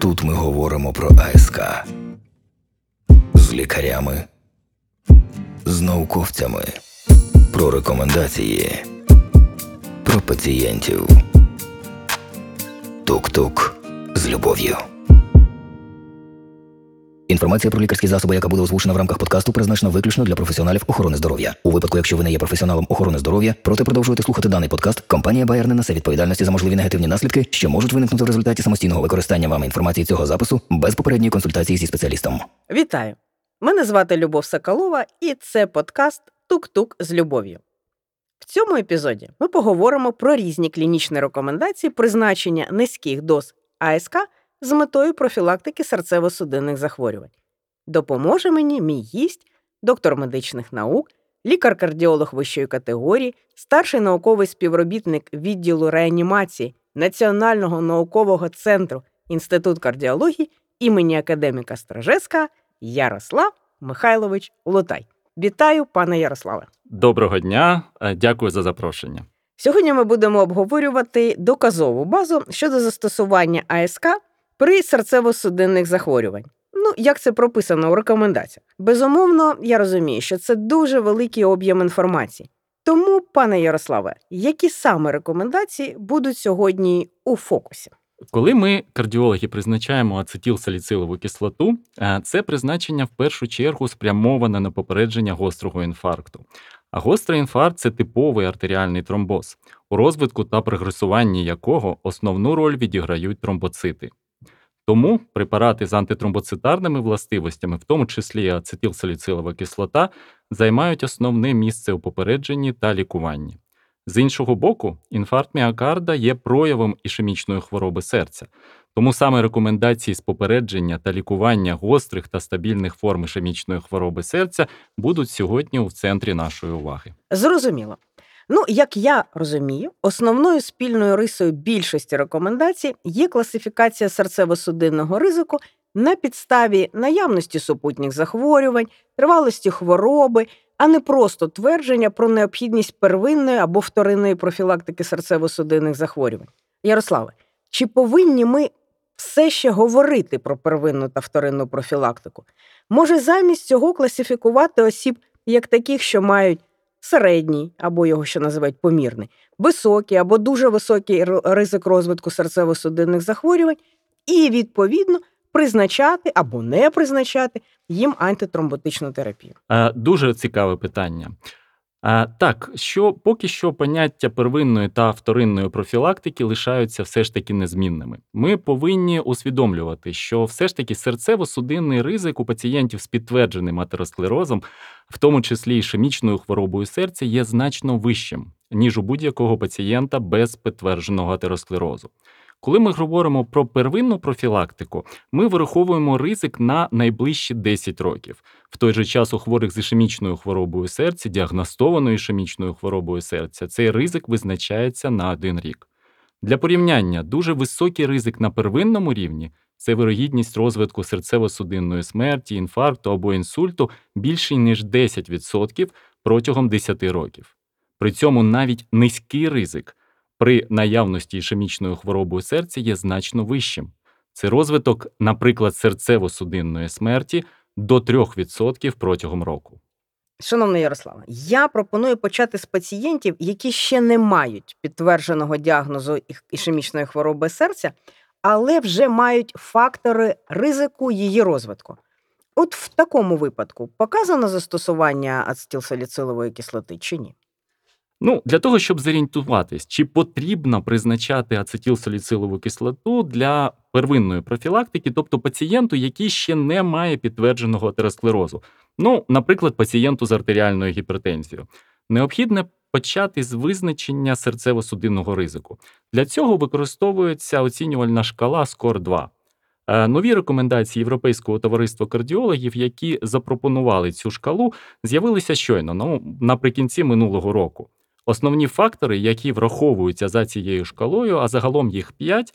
Тут ми говоримо про АСК з лікарями, з науковцями, про рекомендації, про пацієнтів. Тук-тук з любов'ю. Інформація про лікарські засоби, яка буде озвучена в рамках подкасту, призначена виключно для професіоналів охорони здоров'я. У випадку, якщо ви не є професіоналом охорони здоров'я, проте продовжуєте слухати даний подкаст, компанія Bayer не несе відповідальності за можливі негативні наслідки, що можуть виникнути в результаті самостійного використання вами інформації цього запису без попередньої консультації зі спеціалістом. Вітаю! Мене звати Любов Соколова, і це подкаст Тук-Тук з любов'ю. В цьому епізоді ми поговоримо про різні клінічні рекомендації призначення низьких доз АСК з метою профілактики серцево-судинних захворювань. Допоможе мені мій гість, доктор медичних наук, лікар-кардіолог вищої категорії, старший науковий співробітник відділу реанімації Національного наукового центру Інститут кардіології імені академіка Стражеска Ярослав Михайлович Лутай. Вітаю, пане Ярославе. Доброго дня, е, дякую за запрошення. Сьогодні ми будемо обговорювати доказову базу щодо застосування АСК при серцево-судинних захворювань. Ну, як це прописано у рекомендаціях. Безумовно, я розумію, що це дуже великий об'єм інформації. Тому, пане Ярославе, які саме рекомендації будуть сьогодні у фокусі? Коли ми, кардіологи, призначаємо ацетилсаліцилову кислоту, е, це призначення в першу чергу спрямоване на попередження гострого інфаркту. А гострий інфаркт це типовий артеріальний тромбоз, у розвитку та прогресуванні якого основну роль відіграють тромбоцити. Тому препарати з антитромбоцитарними властивостями, в тому числі ацетилсаліцилова кислота, займають основне місце у попередженні та лікуванні. З іншого боку, інфаркт міокарда є проявом ішемічної хвороби серця, тому саме рекомендації з попередження та лікування гострих та стабільних форм ішемічної хвороби серця будуть сьогодні в центрі нашої уваги. Зрозуміло. Ну, як я розумію, основною спільною рисою більшості рекомендацій є класифікація серцево-судинного ризику на підставі наявності супутніх захворювань, тривалості хвороби, а не просто твердження про необхідність первинної або вторинної профілактики серцево-судинних захворювань. Ярославе, чи повинні ми все ще говорити про первинну та вторинну профілактику? Може замість цього класифікувати осіб як таких, що мають середній, або його ще називають помірний, високий або дуже високий ризик розвитку серцево-судинних захворювань, і, відповідно, призначати або не призначати їм антитромботичну терапію. Дуже цікаве питання. Так, що поки що поняття первинної та вторинної профілактики лишаються все ж таки незмінними. Ми повинні усвідомлювати, що все ж таки серцево-судинний ризик у пацієнтів з підтвердженим атеросклерозом, в тому числі ішемічною хворобою серця, є значно вищим, ніж у будь-якого пацієнта без підтвердженого атеросклерозу. Коли ми говоримо про первинну профілактику, ми вираховуємо ризик на найближчі 10 років. В той же час у хворих з ішемічною хворобою серця, діагностованою ішемічною хворобою серця, цей ризик визначається на один рік. Для порівняння дуже високий ризик на первинному рівні це вирогідність розвитку серцево-судинної смерті, інфаркту або інсульту більший ніж 10% протягом 10 років. При цьому навіть низький ризик при наявності ішемічної хвороби серця є значно вищим. Це розвиток, наприклад, серцево-судинної смерті до 3% протягом року. Шановний Ярославе, я пропоную почати з пацієнтів, які ще не мають підтвердженого діагнозу ішемічної хвороби серця, але вже мають фактори ризику її розвитку. От в такому випадку показано застосування ацетилсаліцилової кислоти чи ні? Ну, для того, щоб зорієнтуватись, чи потрібно призначати ацетилсаліцилову кислоту для первинної профілактики, тобто пацієнту, який ще не має підтвердженого атеросклерозу. Ну, наприклад, пацієнту з артеріальною гіпертензією. Необхідно почати з визначення серцево-судинного ризику. Для цього використовується оцінювальна шкала скор 2 е, Нові рекомендації Європейського товариства кардіологів, які запропонували цю шкалу, з'явилися щойно ну, наприкінці минулого року. Основні фактори, які враховуються за цією шкалою, а загалом їх 5,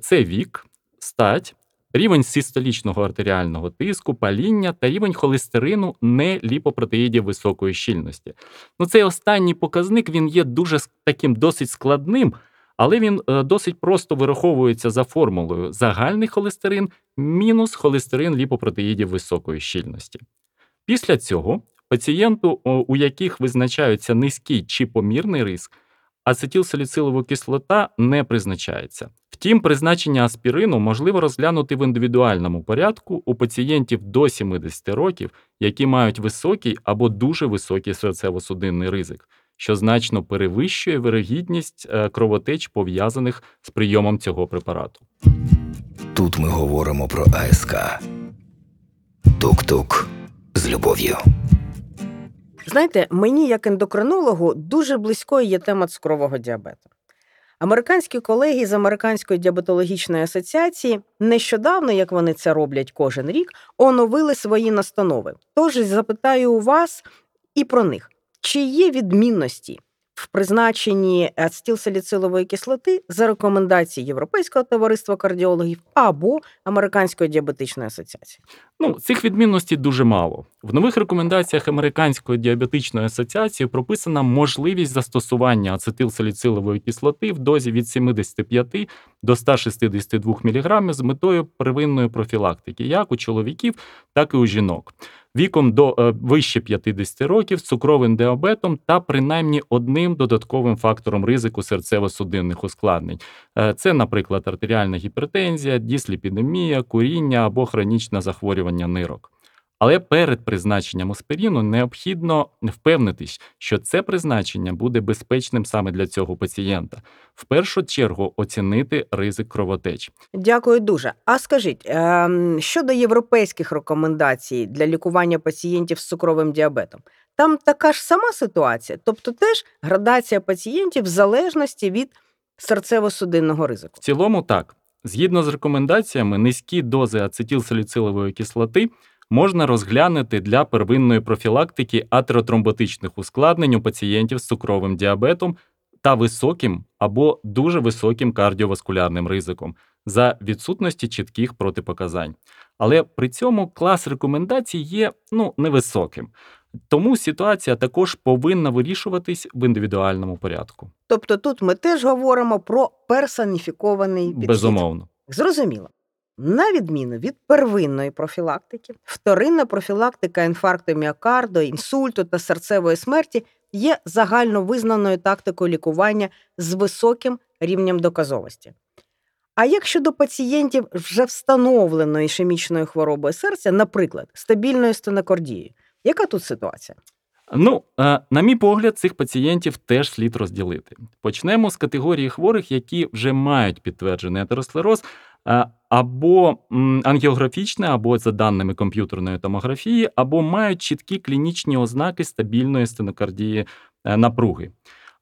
це вік, стать, рівень систолічного артеріального тиску, паління та рівень холестерину не ліпопротеїдів високої щільності. Ну, Цей останній показник він є дуже таким досить складним, Але він е, досить просто вираховується за формулою загальний холестерин мінус холестерин ліпопротеїдів високої щільності. Після цього пацієнту, у яких визначаються низький чи помірний риск, ацетилсаліцилова кислота не призначається. Втім, призначення аспірину можливо розглянути в індивідуальному порядку у пацієнтів до 70 років, які мають високий або дуже високий серцево-судинний ризик, що значно перевищує вирогідність е, кровотеч, пов'язаних з прийомом цього препарату. Тут ми говоримо про АСК. Тук-тук з любов'ю. Знаєте, мені, як ендокринологу, дуже близькою є тема цукрового діабету. Американські колеги з Американської діабетологічної асоціації нещодавно, як вони це роблять кожен рік, оновили свої настанови. Тож запитаю у вас і про них: чи є відмінності в призначенні ацетилсаліцилової кислоти за рекомендації Європейського товариства кардіологів або Американської діабетичної асоціації? Ну, цих відмінностей дуже мало. В нових рекомендаціях Американської діабетичної асоціації прописана можливість застосування ацетилсаліцилової кислоти в дозі від 75 до 162 мг з метою первинної профілактики, як у чоловіків, так і у жінок. Віком до е, вище 50 років цукровим діабетом та принаймні одним додатковим фактором ризику серцево-судинних ускладнень. Е, Це, наприклад, артеріальна гіпертензія, дісліпідемія, куріння або хронічне захворювання нирок. Але перед призначенням аспіріну необхідно впевнитись, що це призначення буде безпечним саме для цього пацієнта. В першу чергу оцінити ризик кровотеч. Дякую дуже. А скажіть, ем, щодо європейських рекомендацій для лікування пацієнтів з цукровим діабетом, там така ж сама ситуація, тобто теж градація пацієнтів в залежності від серцево-судинного ризику. В цілому, так, згідно з рекомендаціями, низькі дози ацетилсаліцилової кислоти можна розглянути для первинної профілактики атеротромботичних ускладнень у пацієнтів з цукровим діабетом та високим або дуже високим кардіоваскулярним ризиком за відсутності чітких протипоказань. Але при цьому клас рекомендацій є ну, невисоким. Тому ситуація також повинна вирішуватись в індивідуальному порядку. Тобто тут ми теж говоримо про персоніфікований підхід. Безумовно. Зрозуміло. На відміну від первинної профілактики, вторинна профілактика інфаркту міокарду, інсульту та серцевої смерті є загальновизнаною тактикою лікування з високим рівнем доказовості. А як щодо пацієнтів вже встановленої ішемічною хворобою серця, наприклад, стабільною стенокардією, яка тут ситуація? Ну, е, на мій погляд, цих пацієнтів теж слід розділити. Почнемо з категорії хворих, які вже мають підтверджений атеросклероз, або ангіографічне, або за даними комп'ютерної томографії, або мають чіткі клінічні ознаки стабільної стенокардії е, напруги,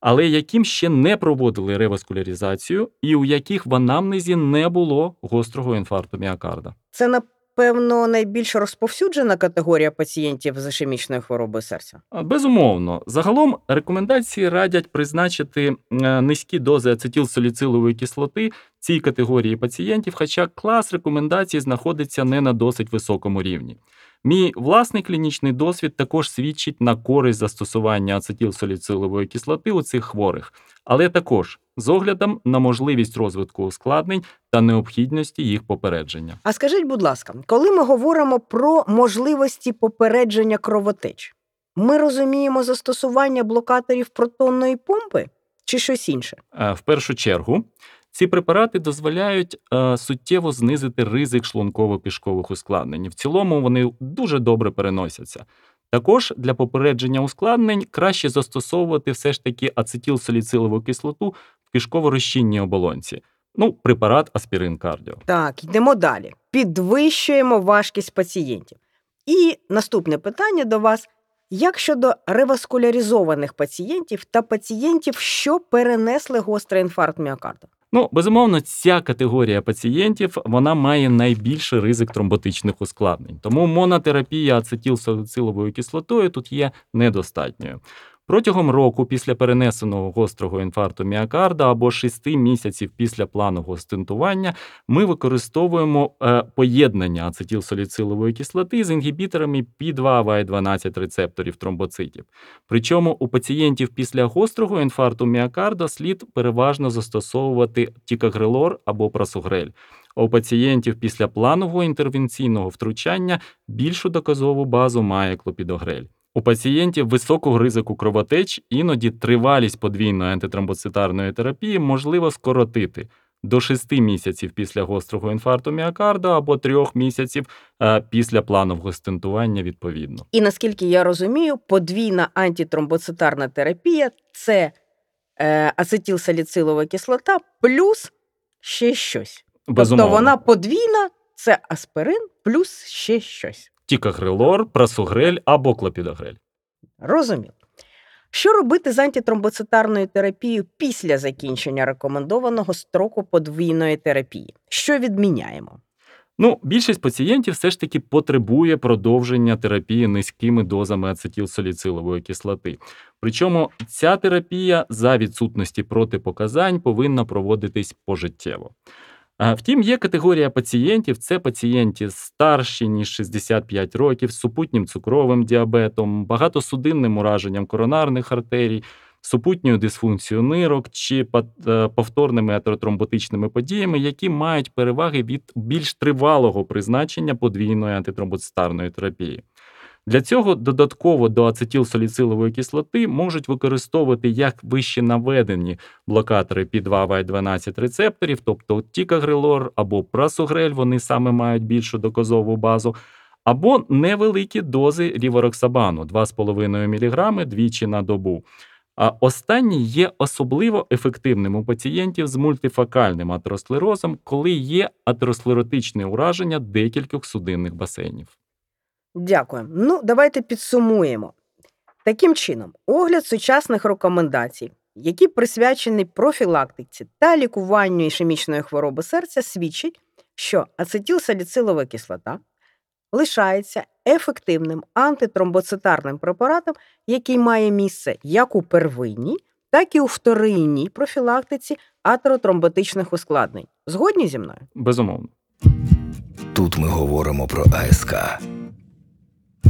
але яким ще не проводили реваскуляризацію, і у яких в анамнезі не було гострого інфаркту міокарда. Це, напевно, найбільш розповсюджена категорія пацієнтів з ішемічною хворобою серця. Безумовно, загалом рекомендації радять призначити е, низькі дози ацетилсаліцилової кислоти цій категорії пацієнтів, хоча клас рекомендацій знаходиться не на досить високому рівні. Мій власний клінічний досвід також свідчить на користь застосування ацетилсаліцилової кислоти у цих хворих, але також з оглядом на можливість розвитку ускладнень та необхідності їх попередження. А скажіть, будь ласка, коли ми говоримо про можливості попередження кровотеч, ми розуміємо застосування блокаторів протонної помпи чи щось інше? Е, В першу чергу, ці препарати дозволяють е, суттєво знизити ризик шлунково-кишкових ускладнень. В цілому вони дуже добре переносяться. Також для попередження ускладнень краще застосовувати все ж таки ацетилсаліцилову кислоту в кишково-розчинній оболонці. Ну, препарат аспірин кардіо. Так, йдемо далі. Підвищуємо важкість пацієнтів. І наступне питання до вас: як щодо реваскуляризованих пацієнтів та пацієнтів, що перенесли гострий інфаркт міокарда? Ну, безумовно, ця категорія пацієнтів вона має найбільший ризик тромботичних ускладнень. Тому монотерапія ацетилсаліциловою кислотою тут є недостатньою. Протягом року після перенесеного гострого інфаркту міокарда або 6 місяців після планового стентування ми використовуємо е, поєднання ацетилсаліцилової кислоти з інгібіторами P2Y12 рецепторів тромбоцитів. Причому у пацієнтів після гострого інфаркту міокарда слід переважно застосовувати тікагрелор або прасугрель. А у пацієнтів після планового інтервенційного втручання більшу доказову базу має клопідогрель. У пацієнтів високого ризику кровотеч іноді тривалість подвійної антитромбоцитарної терапії можливо скоротити до 6 місяців після гострого інфаркту міокарда або 3 місяців е, після планового стентування відповідно. І наскільки я розумію, подвійна антитромбоцитарна терапія це е, ацетилсаліцилова кислота плюс ще щось. Безумовно. Тобто вона подвійна, це аспирин плюс ще щось. Тікагрелор, прасугрель або клопідогрель. Розумів. Що робити з антитромбоцитарною терапією після закінчення рекомендованого строку подвійної терапії? Що відміняємо? Ну, більшість пацієнтів все ж таки потребує продовження терапії низькими дозами ацетилсаліцилової кислоти. Причому ця терапія за відсутності протипоказань повинна проводитись пожиттєво. Втім, є категорія пацієнтів: це пацієнти старші ніж 65 років, з супутнім цукровим діабетом, багатосудинним ураженням коронарних артерій, супутньою дисфункцією нирок чи е, повторними атеротромботичними подіями, які мають переваги від більш тривалого призначення подвійної антитромбоцитарної терапії. Для цього додатково до ацетилсаліцилової кислоти можуть використовувати як вище наведені блокатори P2Y12 рецепторів, тобто тікагрелор або прасугрель, вони саме мають більшу доказову базу, або невеликі дози рівороксабану 2,5 мг двічі на добу. А останній є особливо ефективним у пацієнтів з мультифокальним атеросклерозом, коли є атеросклеротичне ураження декількох судинних басейнів. Дякую. Ну, давайте підсумуємо. Таким чином, огляд сучасних рекомендацій, які присвячені профілактиці та лікуванню ішемічної хвороби серця, свідчить, що ацетилсаліцилова кислота лишається ефективним антитромбоцитарним препаратом, який має місце як у первинній, так і у вторинній профілактиці атеротромботичних ускладнень. Згодні зі мною? Безумовно. Тут ми говоримо про АСК.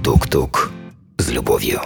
Тук-тук з любов'ю.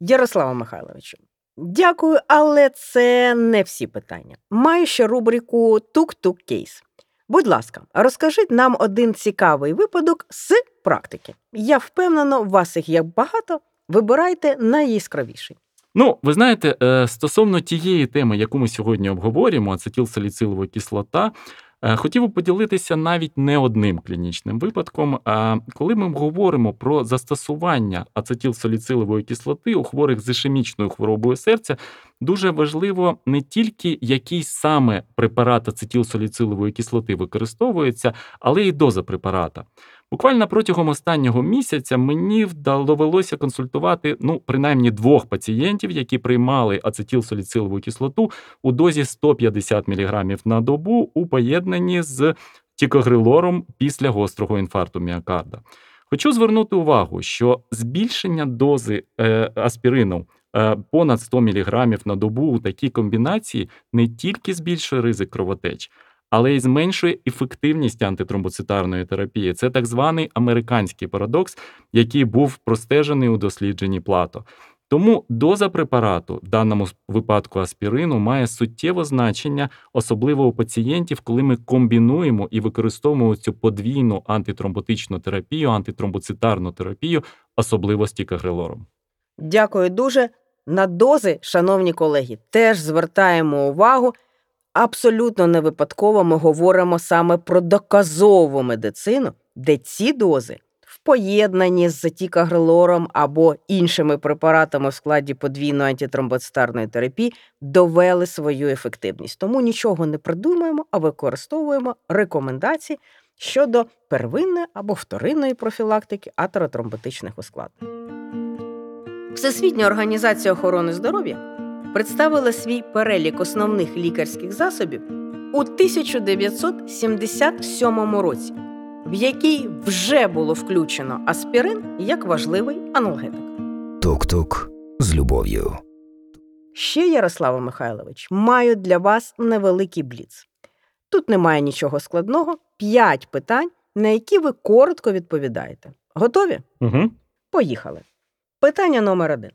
Ярослава Михайловичу, дякую, але це не всі питання. Маю ще рубрику Тук-тук кейс. Будь ласка, розкажіть нам один цікавий випадок з практики. Я впевнена, у вас їх є багато. Вибирайте найяскравіший. Ну, ви знаєте, е, стосовно тієї теми, яку ми сьогодні обговорюємо, ацетилсаліцилова кислота, хотів би поділитися навіть не одним клінічним випадком. Коли ми говоримо про застосування ацетилсаліцилової кислоти у хворих з ішемічною хворобою серця, дуже важливо не тільки який саме препарат ацетилсаліцилової кислоти використовується, але й доза препарата. Буквально протягом останнього місяця мені довелося консультувати ну, принаймні двох пацієнтів, які приймали ацетилсаліцилову кислоту у дозі 150 мг на добу у поєднанні з тікогрилором після гострого інфаркту міокарда. Хочу звернути увагу, що збільшення дози е, аспірину е, понад 100 мг на добу у такій комбінації не тільки збільшує ризик кровотеч, але й зменшує ефективність антитромбоцитарної терапії. Це так званий американський парадокс, який був простежений у дослідженні плато. Тому доза препарату, в даному випадку аспірину, має суттєве значення, особливо у пацієнтів, коли ми комбінуємо і використовуємо цю подвійну антитромботичну терапію, антитромбоцитарну терапію, особливо з. Дякую дуже. На дози, шановні колеги, теж звертаємо увагу. Абсолютно не випадково ми говоримо саме про доказову медицину, де ці дози в поєднанні з затікагрелором або іншими препаратами в складі подвійної антитромбоцитарної терапії довели свою ефективність. Тому нічого не придумуємо, а використовуємо рекомендації щодо первинної або вторинної профілактики атеротромботичних ускладнень. Всесвітня організація охорони здоров'я представила свій перелік основних лікарських засобів у 1977 році, в який вже було включено аспірин як важливий анальгетик. Тук-тук з любов'ю. Ще, Ярослава Михайлович, маю для вас невеликий бліц. Тут немає нічого складного, п'ять питань, на які ви коротко відповідаєте. Готові? Угу. Поїхали. Питання номер один.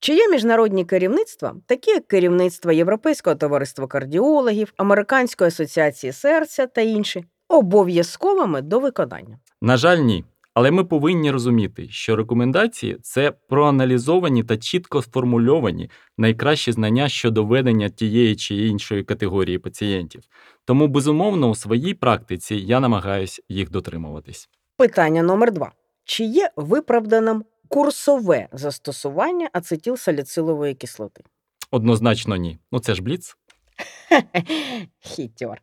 Чи є міжнародні керівництва, такі як керівництво Європейського товариства кардіологів, Американської асоціації серця та інші, обов'язковими до виконання? На жаль, ні. Але ми повинні розуміти, що рекомендації це проаналізовані та чітко сформульовані найкращі знання щодо ведення тієї чи іншої категорії пацієнтів. Тому, безумовно, у своїй практиці я намагаюся їх дотримуватись. Питання номер два. Чи є виправданим курсове застосування ацетилсаліцилової кислоти? Однозначно ні. Ну це ж бліц. Хітьор.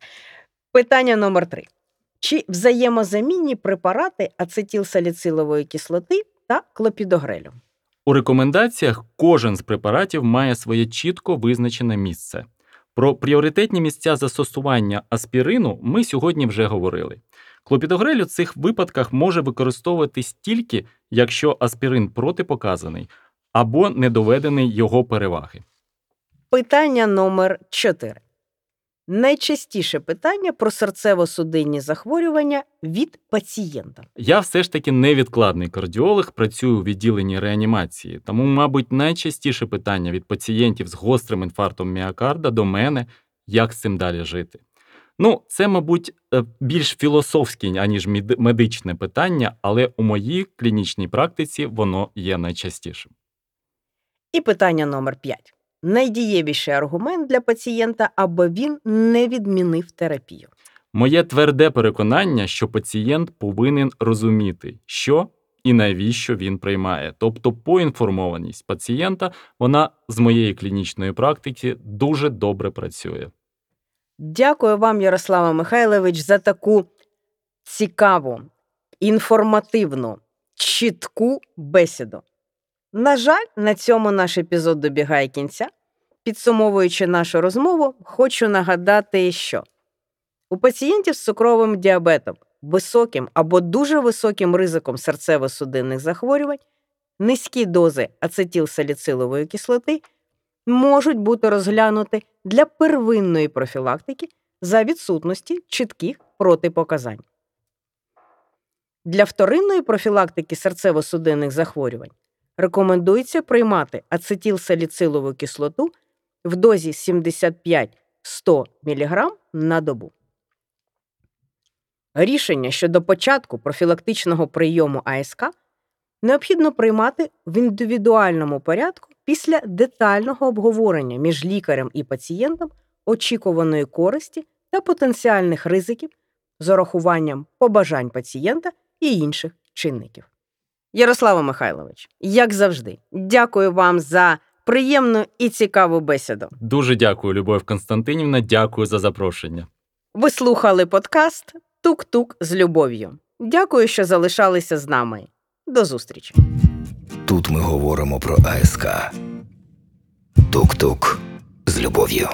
Питання номер три. Чи взаємозамінні препарати ацетилсаліцилової кислоти та клопідогрелю? У рекомендаціях кожен з препаратів має своє чітко визначене місце. Про пріоритетні місця застосування аспірину ми сьогодні вже говорили. Клопідогрель у цих випадках може використовуватись тільки, якщо аспірин протипоказаний або не доведений його переваги. Питання номер 4. Найчастіше питання про серцево-судинні захворювання від пацієнта. Я все ж таки невідкладний кардіолог, працюю у відділенні реанімації, тому, мабуть, найчастіше питання від пацієнтів з гострим інфарктом міокарда до мене, як з цим далі жити. Ну, це, мабуть, е, більш філософське, аніж медичне питання, але у моїй клінічній практиці воно є найчастішим. І питання номер 5. Найдієвіший аргумент для пацієнта, аби він не відмінив терапію. Моє тверде переконання, що пацієнт повинен розуміти, що і навіщо він приймає. Тобто поінформованість пацієнта, вона з моєї клінічної практики дуже добре працює. Дякую вам, Ярослава Михайлович, за таку цікаву, інформативну, чітку бесіду. На жаль, на цьому наш епізод добігає кінця. Підсумовуючи нашу розмову, хочу нагадати, що у пацієнтів з цукровим діабетом, високим або дуже високим ризиком серцево-судинних захворювань, низькі дози ацетилсаліцилової кислоти можуть бути розглянуті для первинної профілактики за відсутності чітких протипоказань. Для вторинної профілактики серцево-судинних захворювань рекомендується приймати ацетилсаліцилову кислоту в дозі 75-100 мг на добу. Рішення щодо початку профілактичного прийому АСК необхідно приймати в індивідуальному порядку після детального обговорення між лікарем і пацієнтом очікуваної користі та потенціальних ризиків з урахуванням побажань пацієнта і інших чинників. Ярослава Михайлович, як завжди, дякую вам за приємну і цікаву бесіду. Дуже дякую, Любов Константинівна. Дякую за запрошення. Ви слухали подкаст Тук-тук з любов'ю. Дякую, що залишалися з нами. До зустрічі. Тут ми говоримо про АСК. Тук-тук з любов'ю.